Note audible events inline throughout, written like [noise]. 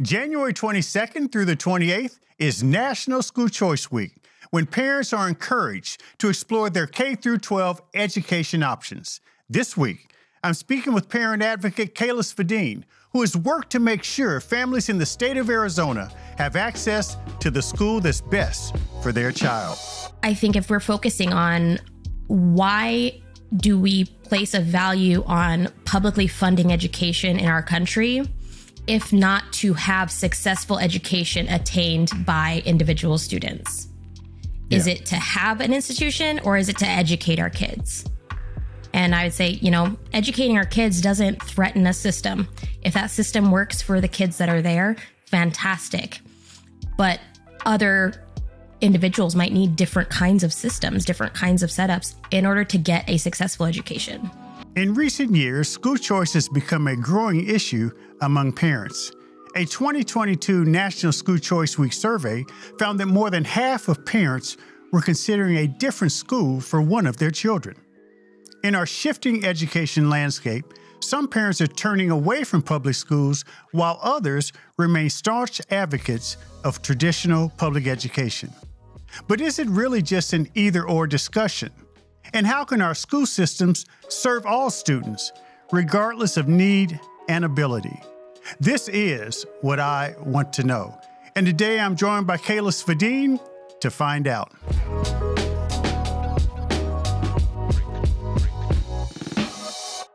January 22nd through the 28th is National School Choice Week, when parents are encouraged to explore their K 12 education options. This week, I'm speaking with parent advocate Kayla Svedin, who has worked to make sure families in the state of Arizona have access to the school that's best for their child. I think if we're focusing on why do we place a value on publicly funding education in our country, if not to have successful education attained by individual students? Is Yeah. it to have an institution or is it to educate our kids? And I would say, you know, educating our kids doesn't threaten a system. If that system works for the kids that are there, fantastic. But other individuals might need different kinds of systems, different kinds of setups in order to get a successful education. In recent years, school choice has become a growing issue among parents. A 2022 National School Choice Week survey found that more than half of parents were considering a different school for one of their children. In our shifting education landscape, some parents are turning away from public schools while others remain staunch advocates of traditional public education. But is it really just an either or discussion? And how can our school systems serve all students, regardless of need and ability? This is what I want to know. And today I'm joined by Kayla Svedin to find out.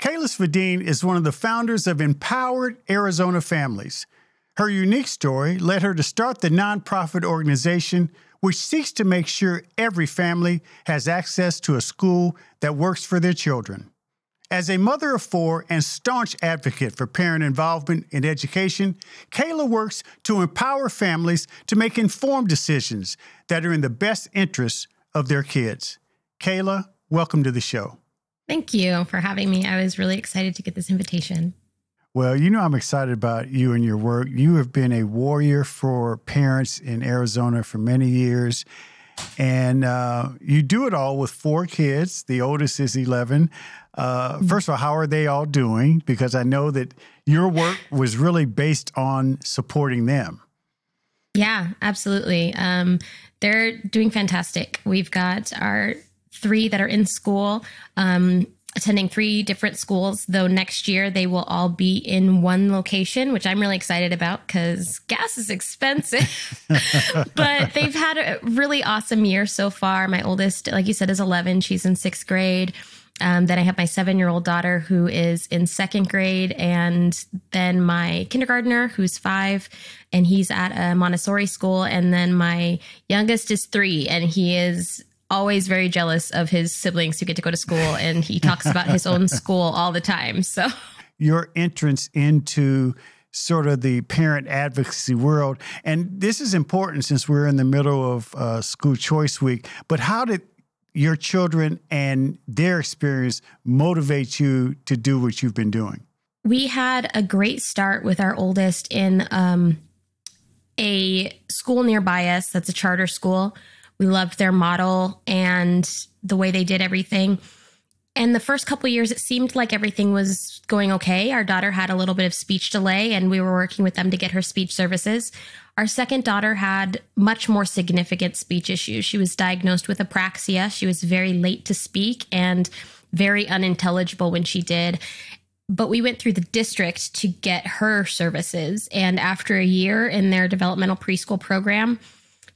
Kayla Svedin is one of the founders of Empowered Arizona Families. Her unique story led her to start the nonprofit organization which seeks to make sure every family has access to a school that works for their children. As a mother of four and staunch advocate for parent involvement in education, Kayla works to empower families to make informed decisions that are in the best interests of their kids. Kayla, welcome to the show. Thank you for having me. I was really excited to get this invitation. Well, you know, I'm excited about you and your work. You have been a warrior for parents in Arizona for many years, and uh, you do it all with four kids. The oldest is 11. Uh, first of all, how are they all doing? Because I know that your work [sighs] was really based on supporting them. Yeah, absolutely. Um, they're doing fantastic. We've got our three that are in school, um, attending three different schools, though next year they will all be in one location, which I'm really excited about because gas is expensive. [laughs] but they've had a really awesome year so far. My oldest, like you said, is 11. She's in sixth grade. Um, then I have my seven year old daughter who is in second grade, and then my kindergartner who's five, and he's at a Montessori school. And then my youngest is three, and he is always very jealous of his siblings who get to go to school, and he talks about his own [laughs] school all the time. So, Your entrance into sort of the parent advocacy world, and this is important since we're in the middle of uh, School Choice Week, but how did your children and their experience motivate you to do what you've been doing? we had a great start with our oldest in um, a school nearby us that's a charter school. We loved their model and the way they did everything. And the first couple years, it seemed like everything was going okay. Our daughter had a little bit of speech delay, and we were working with them to get her speech services. Our second daughter had much more significant speech issues. She was diagnosed with apraxia. She was very late to speak and very unintelligible when she did but we went through the district to get her services. And after a year in their developmental preschool program,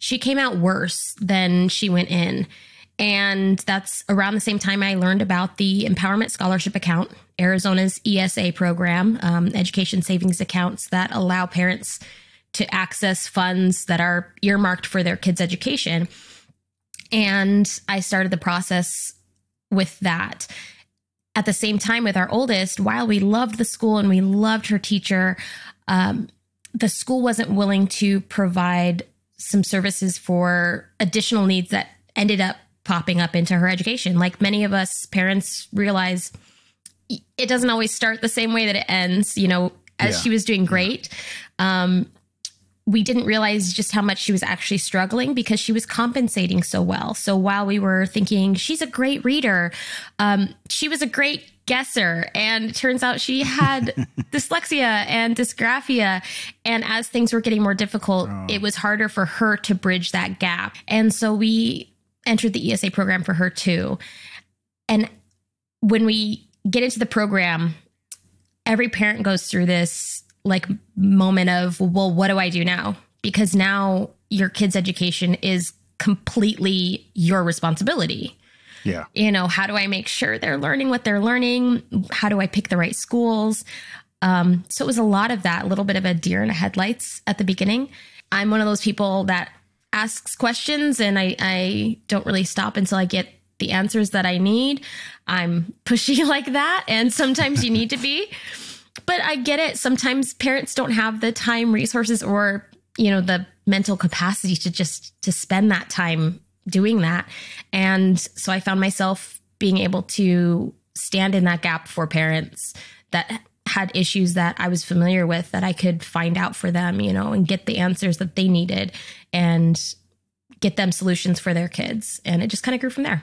she came out worse than she went in. And that's around the same time I learned about the Empowerment Scholarship Account, Arizona's ESA program, um, education savings accounts that allow parents to access funds that are earmarked for their kids' education. And I started the process with that at the same time with our oldest, while we loved the school and we loved her teacher, um, the school wasn't willing to provide some services for additional needs that ended up popping up into her education. Like many of us parents realize it doesn't always start the same way that it ends. You know, as Yeah. she was doing great, um, we didn't realize just how much she was actually struggling because she was compensating so well. So while we were thinking she's a great reader, um, she was a great guesser. And turns out she had [laughs] dyslexia and dysgraphia. And as things were getting more difficult, oh. it was harder for her to bridge that gap. And so we entered the ESA program for her too. And when we get into the program, every parent goes through this like moment of, well, what do I do now? Because now your kid's education is completely your responsibility. Yeah. You know, how do I make sure they're learning what they're learning? How do I pick the right schools? Um, so it was a lot of that, a little bit of a deer in the headlights at the beginning. I'm one of those people that asks questions and I, I don't really stop until I get the answers that I need. I'm [laughs] pushy like that. And sometimes you need to be. But I get it. Sometimes parents don't have the time, resources, or, you know, the mental capacity to just to spend that time doing that. And so I found myself being able to stand in that gap for parents that had issues that I was familiar with that I could find out for them, you know, and get the answers that they needed and get them solutions for their kids. And it just kind of grew from there.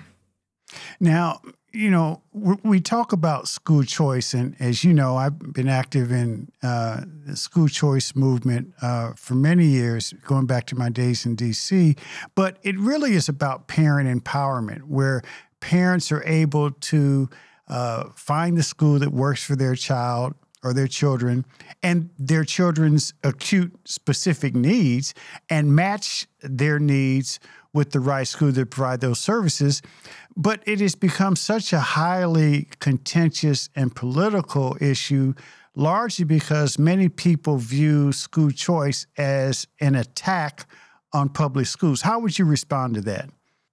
Now, you know, we talk about school choice, and as you know, I've been active in uh, the school choice movement uh, for many years, going back to my days in DC. But it really is about parent empowerment, where parents are able to uh, find the school that works for their child or their children and their children's acute specific needs and match their needs with the right school to provide those services. But it has become such a highly contentious and political issue, largely because many people view school choice as an attack on public schools. How would you respond to that?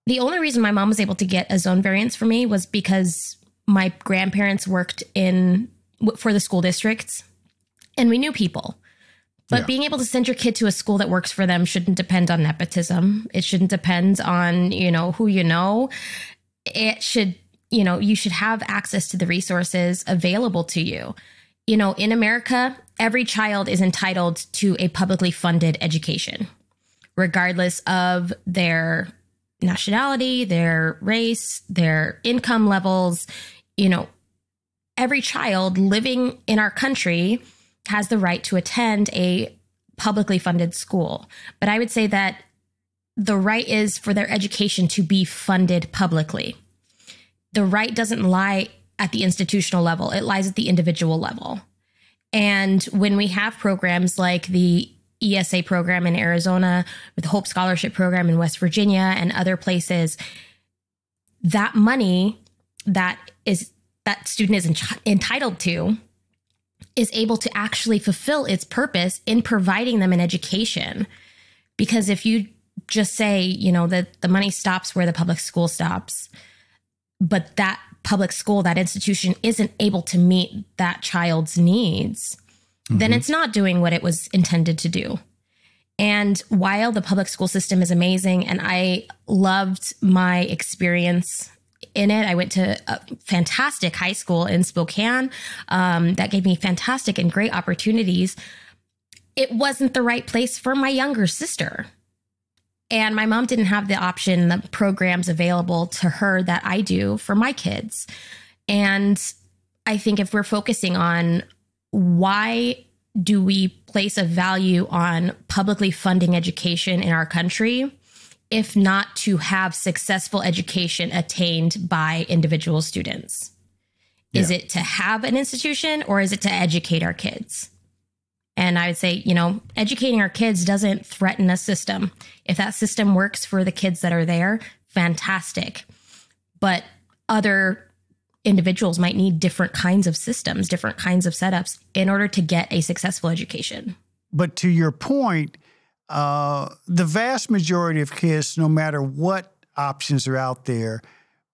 The only reason my mom was able to get a zone variance for me was because my grandparents worked in for the school districts and we knew people. But yeah. being able to send your kid to a school that works for them shouldn't depend on nepotism. It shouldn't depend on, you know, who you know it should, you know, you should have access to the resources available to you. You know, in America, every child is entitled to a publicly funded education, regardless of their nationality, their race, their income levels. You know, every child living in our country has the right to attend a publicly funded school. But I would say that the right is for their education to be funded publicly. The right doesn't lie at the institutional level, it lies at the individual level. And when we have programs like the ESA program in Arizona, with the Hope Scholarship Program in West Virginia and other places, that money that is that student is entitled to is able to actually fulfill its purpose in providing them an education. Because if you just say, you know, that the money stops where the public school stops, but that public school, that institution isn't able to meet that child's needs, mm-hmm. then it's not doing what it was intended to do. And while the public school system is amazing and I loved my experience in it, I went to a fantastic high school in Spokane um, that gave me fantastic and great opportunities. It wasn't the right place for my younger sister. And my mom didn't have the option, the programs available to her that I do for my kids. And I think if we're focusing on why do we place a value on publicly funding education in our country, if not to have successful education attained by individual students? Is yeah. it to have an institution or is it to educate our kids? And I would say, you know, educating our kids doesn't threaten a system. If that system works for the kids that are there, fantastic. But other individuals might need different kinds of systems, different kinds of setups in order to get a successful education. But to your point, uh, the vast majority of kids, no matter what options are out there,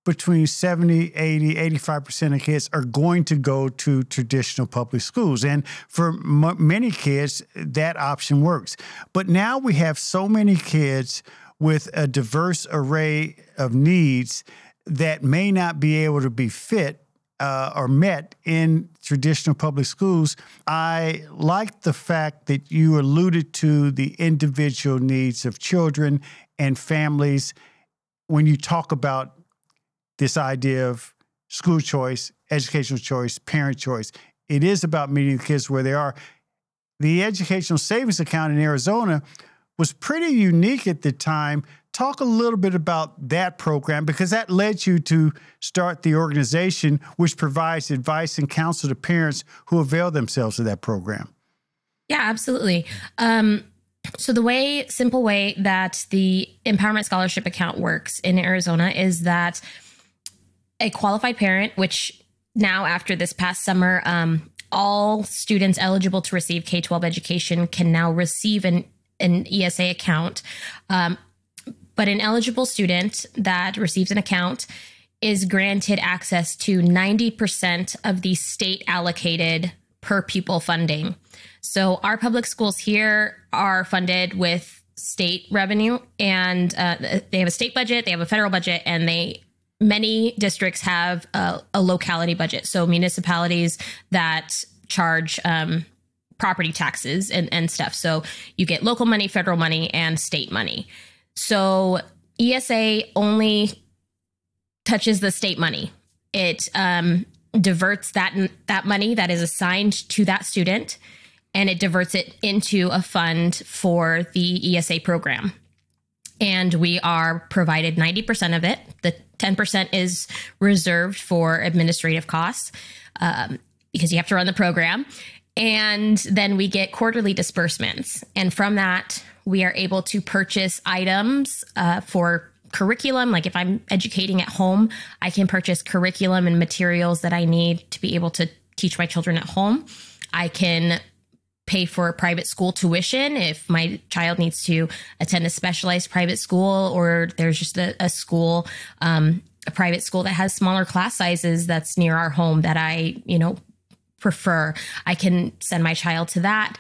between 70, 80, 85% of kids are going to go to traditional public schools. And for m- many kids, that option works. But now we have so many kids with a diverse array of needs that may not be able to be fit uh, or met in traditional public schools. I like the fact that you alluded to the individual needs of children and families when you talk about this idea of school choice educational choice, parent choice. It is about meeting the kids where they are. The educational savings account in Arizona was pretty unique at the time. Talk a little bit about that program because that led you to start the organization which provides advice and counsel to parents who avail themselves of that program. Yeah, absolutely. Um, so the way, simple way that the Empowerment Scholarship account works in Arizona is that a qualified parent, which now after this past summer, um, all students eligible to receive K 12 education can now receive an, an ESA account. Um, but an eligible student that receives an account is granted access to 90% of the state allocated per pupil funding. So our public schools here are funded with state revenue and uh, they have a state budget, they have a federal budget, and they many districts have a, a locality budget. So municipalities that charge um, property taxes and, and stuff. So you get local money, federal money, and state money. So ESA only touches the state money. It um, diverts that that money that is assigned to that student, and it diverts it into a fund for the ESA program. And we are provided 90% of it. The 10% is reserved for administrative costs um, because you have to run the program. And then we get quarterly disbursements. And from that, we are able to purchase items uh, for curriculum. Like if I'm educating at home, I can purchase curriculum and materials that I need to be able to teach my children at home. I can pay for private school tuition if my child needs to attend a specialized private school or there's just a, a school um, a private school that has smaller class sizes that's near our home that i you know prefer i can send my child to that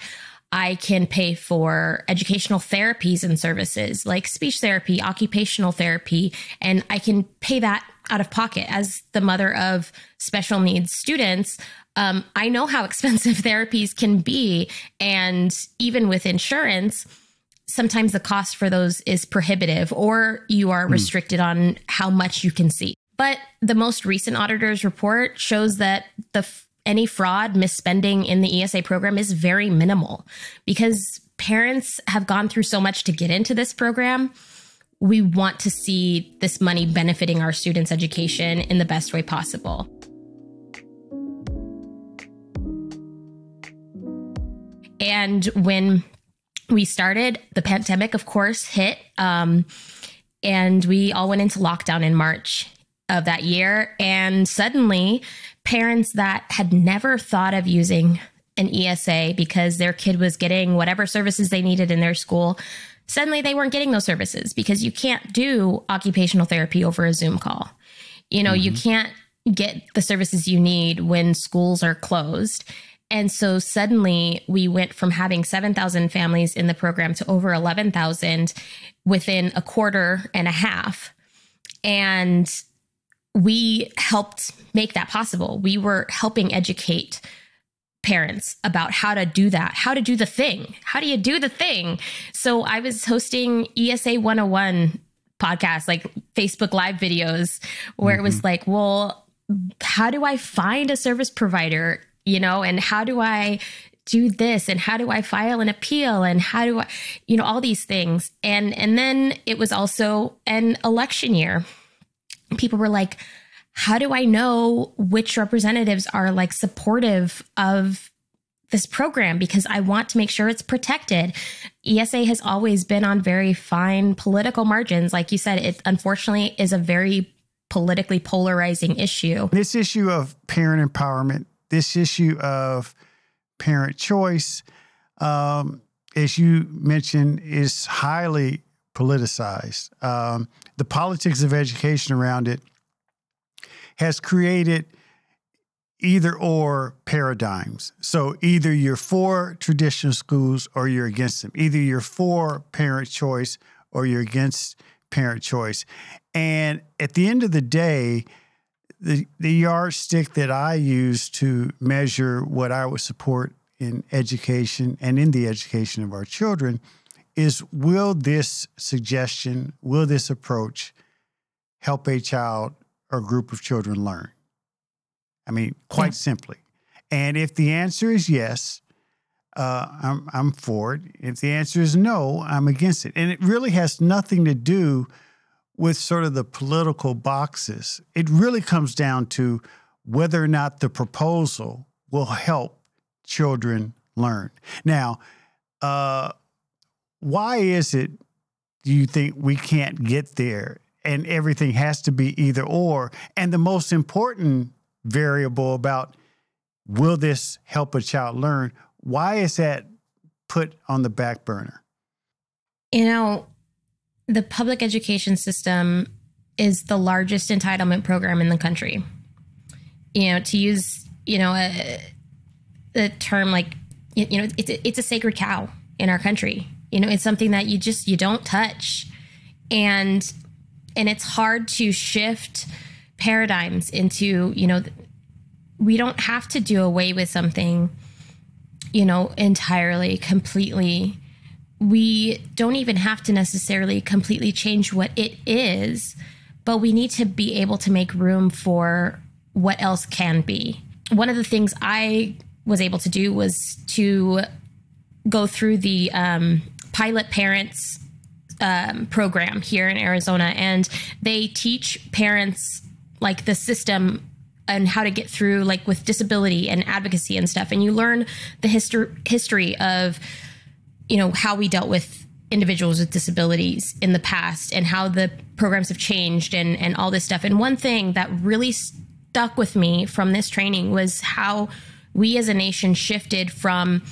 I can pay for educational therapies and services like speech therapy, occupational therapy, and I can pay that out of pocket as the mother of special needs students. Um, I know how [laughs] expensive therapies can be. And even with insurance, sometimes the cost for those is prohibitive or you are hmm. restricted mm. on how much you can see. But the most recent auditor's report shows that the any fraud, misspending in the ESA program is very minimal because parents have gone through so much to get into this program. We want to see this money benefiting our students' education in the best way possible. And when we started, the pandemic, of course, hit. Um, and we all went into lockdown in March of that year. And suddenly, parents that had never thought of using an ESA because their kid was getting whatever services they needed in their school, suddenly they weren't getting those services because you can't do occupational therapy over a Zoom call. You know, mm-hmm. you can't get the services you need when schools are closed. And so suddenly we went from having 7,000 families in the program to over 11,000 within a quarter and a half. And we helped make that possible. We were helping educate parents about how to do that, how to do the thing. How do you do the thing? So I was hosting ESA 101 podcast, like Facebook live videos where mm-hmm. it was mm-hmm. like, well, how do I find a service provider, you know, and how do I do this and how do I file an appeal and how do I you know all these things and and then it was also an election year people were like, how do I know which representatives are like supportive of this program because I want to make sure it's protected. ESA has always been on very fine political margins. Like you said, it unfortunately is a very politically polarizing issue. This issue of parent empowerment, this issue of parent choice, um, as you mentioned, is highly politicized. Um, the politics of education around it has created either or paradigms. So either you're for traditional schools or you're against them. Either you're for parent choice or you're against parent choice. And at the end of the day, the, the yardstick that I use to measure what I would support in education and in the education of our children is will this suggestion, will this approach help a child or group of children learn? I mean, quite yeah. simply. And if the answer is yes, uh, I'm, I'm for it. If the answer is no, I'm against it. And it really has nothing to do with sort of the political boxes. It really comes down to whether or not the proposal will help children learn. Now, uh, why is it do you think we can't get there and everything has to be either or? And the most important variable about will this help a child learn? Why is that put on the back burner? You know, the public education system is the largest entitlement program in the country. You know, to use, you know, a, a term like, you know, it's a, it's a sacred cow in our country. You know, it's something that you just you don't touch. And and it's hard to shift paradigms into, you know, we don't have to do away with something, you know, entirely, completely we don't even have to necessarily completely change what it is, but we need to be able to make room for what else can be. One of the things I was able to do was to go through the um, pilot parents um, program here in Arizona, and they teach parents like the system and how to get through like with disability and advocacy and stuff and you learn the history history of you know, how we dealt with individuals with disabilities in the past and how the programs have changed and and all this stuff. And one thing that really stuck with me from this training was how we as a nation shifted from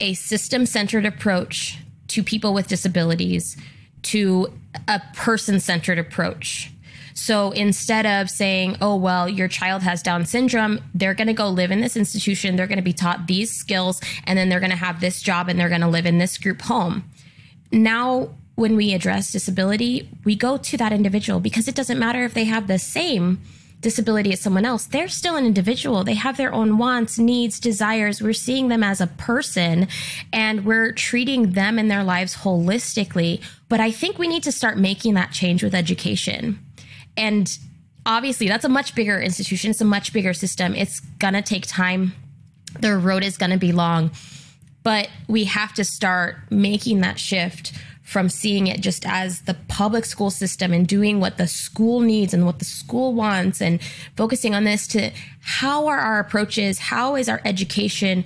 a system-centered approach to people with disabilities to a person-centered approach so instead of saying, oh, well, your child has Down syndrome, they're going to go live in this institution, they're going to be taught these skills, and then they're going to have this job and they're going to live in this group home. Now, when we address disability, we go to that individual because it doesn't matter if they have the same disability as someone else. They're still an individual. They have their own wants, needs, desires. We're seeing them as a person and we're treating them and their lives holistically. But I think we need to start making that change with education. And obviously, that's a much bigger institution. It's a much bigger system. It's going to take time. The road is going to be long. But we have to start making that shift from seeing it just as the public school system and doing what the school needs and what the school wants and focusing on this to how are our approaches, how is our education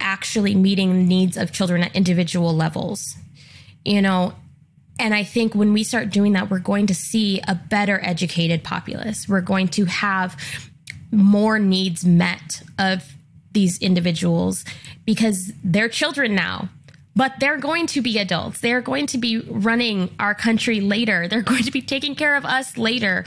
actually meeting the needs of children at individual levels? You know, and I think when we start doing that, we're going to see a better educated populace. We're going to have more needs met of these individuals because they're children now, but they're going to be adults. They're going to be running our country later. They're going to be taking care of us later.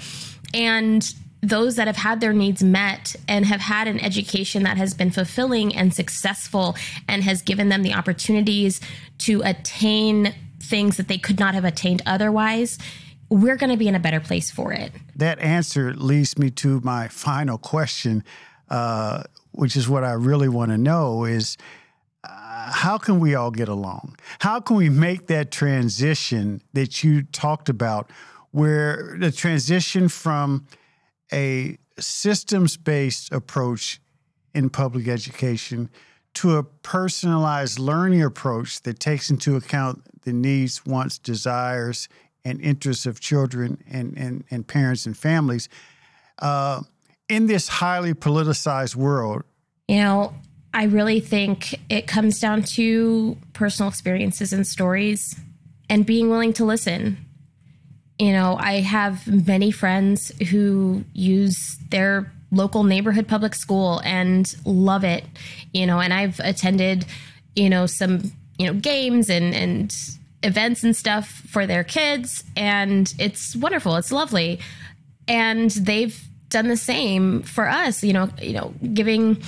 And those that have had their needs met and have had an education that has been fulfilling and successful and has given them the opportunities to attain things that they could not have attained otherwise, we're going to be in a better place for it. That answer leads me to my final question, uh, which is what I really want to know is how can we all get along? How can we make that transition that you talked about, where the transition from a systems based approach in public education to a personalized learning approach that takes into account the needs, wants, desires, and interests of children and, and, and parents and families. Uh, in this highly politicized world, you know, I really think it comes down to personal experiences and stories and being willing to listen. You know, I have many friends who use their local neighborhood public school and love it, you know, and I've attended, you know, some you know games and and events and stuff for their kids and it's wonderful it's lovely and they've done the same for us you know you know giving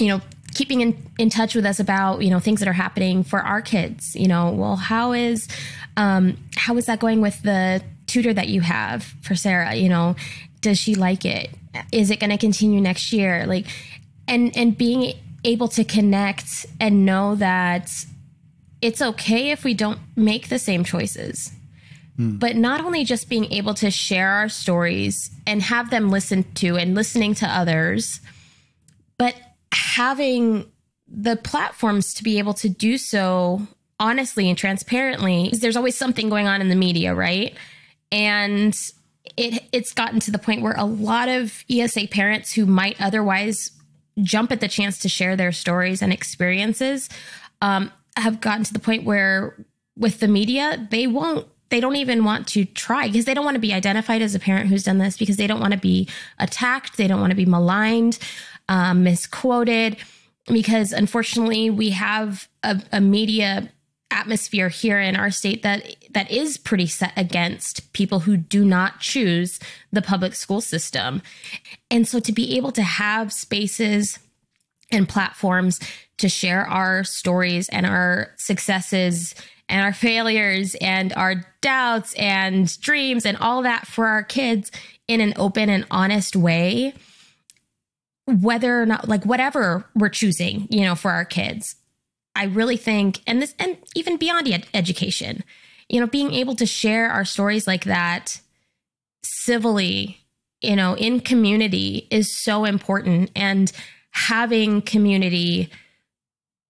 you know keeping in, in touch with us about you know things that are happening for our kids you know well how is um how is that going with the tutor that you have for sarah you know does she like it is it going to continue next year like and and being able to connect and know that it's okay if we don't make the same choices. Mm. But not only just being able to share our stories and have them listened to and listening to others, but having the platforms to be able to do so honestly and transparently, there's always something going on in the media, right? And it it's gotten to the point where a lot of ESA parents who might otherwise jump at the chance to share their stories and experiences um, have gotten to the point where with the media they won't they don't even want to try because they don't want to be identified as a parent who's done this because they don't want to be attacked they don't want to be maligned um, misquoted because unfortunately we have a, a media atmosphere here in our state that that is pretty set against people who do not choose the public school system. And so to be able to have spaces and platforms to share our stories and our successes and our failures and our doubts and dreams and all that for our kids in an open and honest way whether or not like whatever we're choosing you know for our kids I really think, and this, and even beyond ed- education, you know, being able to share our stories like that civilly, you know, in community is so important. And having community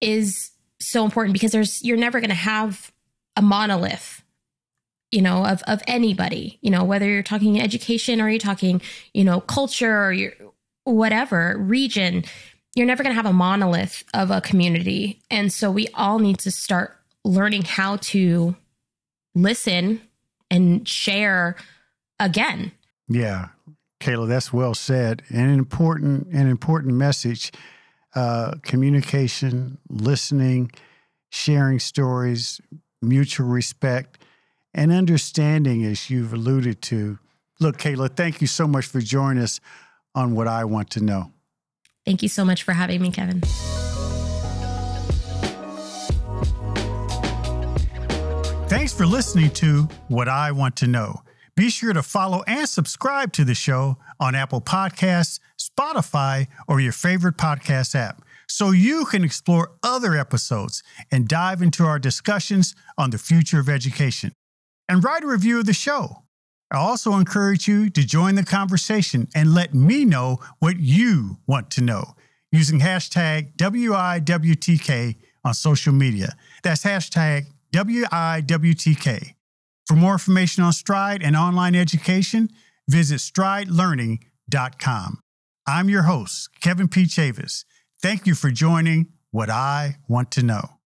is so important because there's, you're never going to have a monolith you know of of anybody you know whether you're talking education or you're talking you know culture or your whatever region you're never going to have a monolith of a community. And so we all need to start learning how to listen and share again. Yeah. Kayla, that's well said. And an important an important message. Uh, communication, listening, sharing stories, mutual respect, and understanding, as you've alluded to. Look, Kayla, thank you so much for joining us on What I Want to Know. Thank you so much for having me, Kevin. Thanks for listening to What I Want to Know. Be sure to follow and subscribe to the show on Apple Podcasts, Spotify, or your favorite podcast app so you can explore other episodes and dive into our discussions on the future of education. And write a review of the show. I also encourage you to join the conversation and let me know what you want to know using hashtag WIWTK on social media. That's hashtag WIWTK. For more information on Stride and online education, visit stridelearning.com. I'm your host, Kevin P. Chavous. Thank you for joining What I Want to Know.